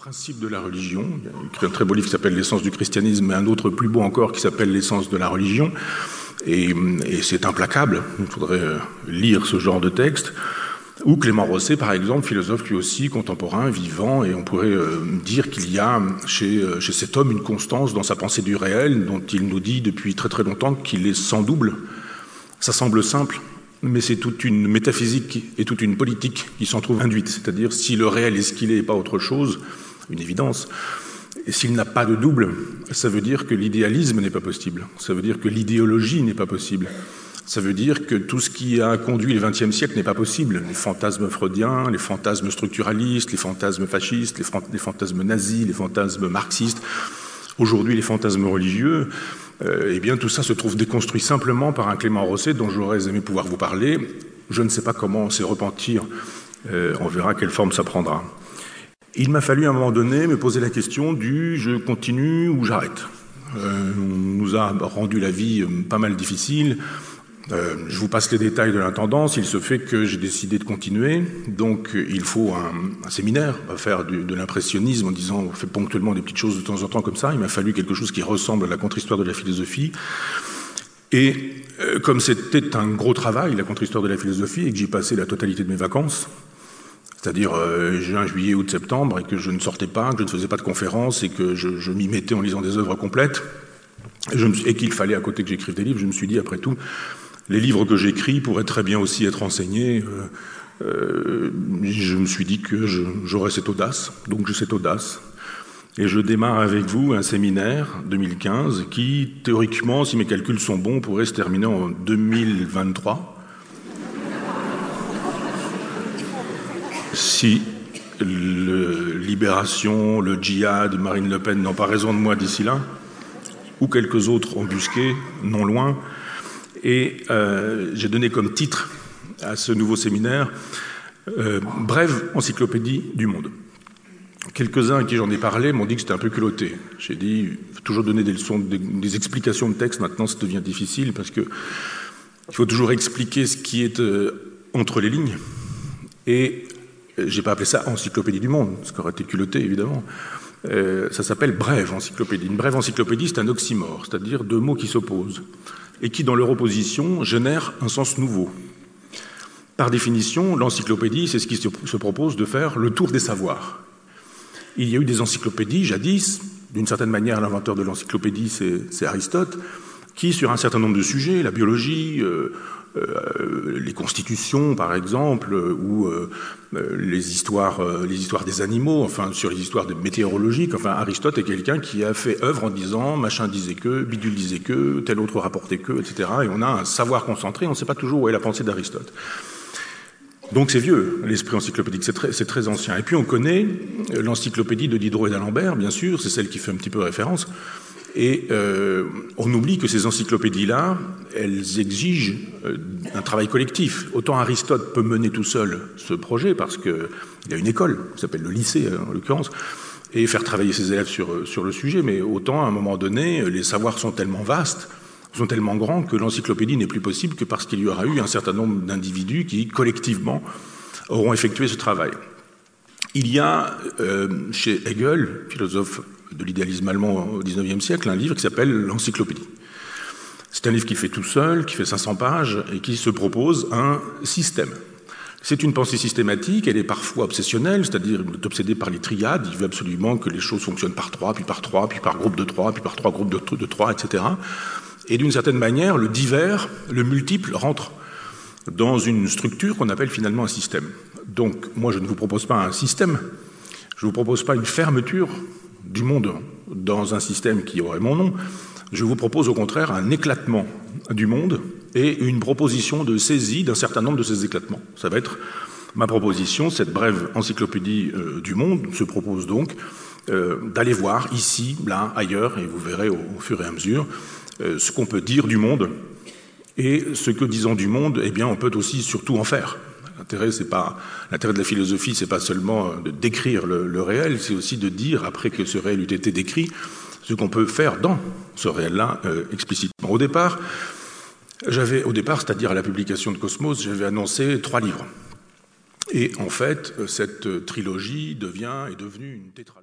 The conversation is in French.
principe de la religion. Il a un très beau livre qui s'appelle L'essence du christianisme, et un autre plus beau encore qui s'appelle L'essence de la religion. Et, et c'est implacable. Il faudrait euh, lire ce genre de texte. Ou Clément Rosset, par exemple, philosophe lui aussi contemporain, vivant, et on pourrait euh, dire qu'il y a chez, euh, chez, cet homme une constance dans sa pensée du réel, dont il nous dit depuis très très longtemps qu'il est sans double. Ça semble simple, mais c'est toute une métaphysique et toute une politique qui s'en trouve induite. C'est-à-dire, si le réel est ce qu'il est et pas autre chose, une évidence, s'il n'a pas de double, ça veut dire que l'idéalisme n'est pas possible. Ça veut dire que l'idéologie n'est pas possible. Ça veut dire que tout ce qui a conduit le XXe siècle n'est pas possible. Les fantasmes freudiens, les fantasmes structuralistes, les fantasmes fascistes, les, fantasmes nazis, les fantasmes marxistes, aujourd'hui les fantasmes religieux, euh, eh bien tout ça se trouve déconstruit simplement par un Clément Rosset dont j'aurais aimé pouvoir vous parler. Je ne sais pas comment c'est repentir. Euh, on verra quelle forme ça prendra. Il m'a fallu à un moment donné me poser la question du je continue ou j'arrête. Euh, on nous a rendu la vie euh, pas mal difficile. Euh, je vous passe les détails de l'intendance. Il se fait que j'ai décidé de continuer. Donc, il faut un, séminaire, faire de l'impressionnisme en disant on fait ponctuellement des petites choses de temps en temps comme ça. Il m'a fallu quelque chose qui ressemble à la contre-histoire de la philosophie. Et comme c'était un gros travail, la contre-histoire de la philosophie, et que j'y passais la totalité de mes vacances, c'est-à-dire euh, juin, juillet, août, septembre, et que je ne sortais pas, que je ne faisais pas de conférences, et que je, m'y mettais en lisant des œuvres complètes, et, et qu'il fallait à côté que j'écrive des livres, je me suis dit, après tout, les livres que j'écris pourraient très bien aussi être enseignés. Euh, euh, je me suis dit que j'aurais cette audace, donc j'ai cette audace. Et je démarre avec vous un séminaire 2015 qui, théoriquement, si mes calculs sont bons, pourrait se terminer en 2023. Si le Libération, le djihad, Marine Le Pen n'ont pas raison de moi d'ici là, ou quelques autres embusqués, non loin, et euh, j'ai donné comme titre à ce nouveau séminaire euh, Brève encyclopédie du monde. Quelques-uns à qui j'en ai parlé m'ont dit que c'était un peu culotté. J'ai dit, faut toujours donner des leçons, des, des, explications de texte. Maintenant, ça devient difficile parce que il faut toujours expliquer ce qui est euh, entre les lignes. Et j'ai pas appelé ça encyclopédie du monde, ce qui aurait été culotté, évidemment. Euh, ça s'appelle brève encyclopédie. Une brève encyclopédie, c'est un oxymore, c'est-à-dire deux mots qui s'opposent et qui, dans leur opposition, génèrent un sens nouveau. Par définition, l'encyclopédie, c'est ce qui se propose de faire le tour des savoirs. Il y a eu des encyclopédies jadis, d'une certaine manière, l'inventeur de l'encyclopédie, c'est Aristote, qui, sur un certain nombre de sujets, la biologie, euh, euh, les constitutions, par exemple, ou euh, les, histoires, euh, les histoires des animaux, enfin, sur les histoires météorologiques. Enfin, Aristote est quelqu'un qui a fait œuvre en disant machin disait que, bidule disait que, tel autre rapportait que, etc. Et on a un savoir concentré, on ne sait pas toujours où est la pensée d'Aristote. Donc c'est vieux, l'esprit encyclopédique, c'est très, ancien. Et puis on connaît l'encyclopédie de Diderot et d'Alembert, bien sûr, c'est celle qui fait un petit peu référence. Et euh, on oublie que ces encyclopédies-là, elles exigent euh, un travail collectif. Autant Aristote peut mener tout seul ce projet, parce qu'il y a une école, qui s'appelle le lycée en l'occurrence, et faire travailler ses élèves sur, sur le sujet, mais autant à un moment donné, les savoirs sont tellement vastes, sont tellement grands que l'encyclopédie n'est plus possible que parce qu'il y aura eu un certain nombre d'individus qui, collectivement, auront effectué ce travail. Il y a euh, chez Hegel, philosophe de l'idéalisme allemand au XIXe siècle, un livre qui s'appelle L'Encyclopédie. C'est un livre qui fait tout seul, qui fait 500 pages et qui se propose un système. C'est une pensée systématique, elle est parfois obsessionnelle, c'est-à-dire il est obsédé par les triades, il veut absolument que les choses fonctionnent par trois, puis par trois, puis par groupe de trois, puis par trois groupes de trois, etc. Et d'une certaine manière, le divers, le multiple rentre dans une structure qu'on appelle finalement un système. Donc, moi, je ne vous propose pas un système, je ne vous propose pas une fermeture du monde dans un système qui aurait mon nom, je vous propose au contraire un éclatement du monde et une proposition de saisie d'un certain nombre de ces éclatements. Ça va être ma proposition, cette brève encyclopédie euh, du monde se propose donc euh, d'aller voir ici, là, ailleurs, et vous verrez au, fur et à mesure, euh, ce qu'on peut dire du monde et ce que disant du monde, eh bien, on peut aussi surtout en faire. L'intérêt, de la philosophie, c'est pas seulement de décrire le, réel, c'est aussi de dire après que ce réel eut été décrit, ce qu'on peut faire dans ce réel-là euh, explicitement. Au départ, j'avais au départ, c'est-à-dire à la publication de Cosmos, j'avais annoncé trois livres. Et en fait, cette trilogie devient est devenue une tétralogie.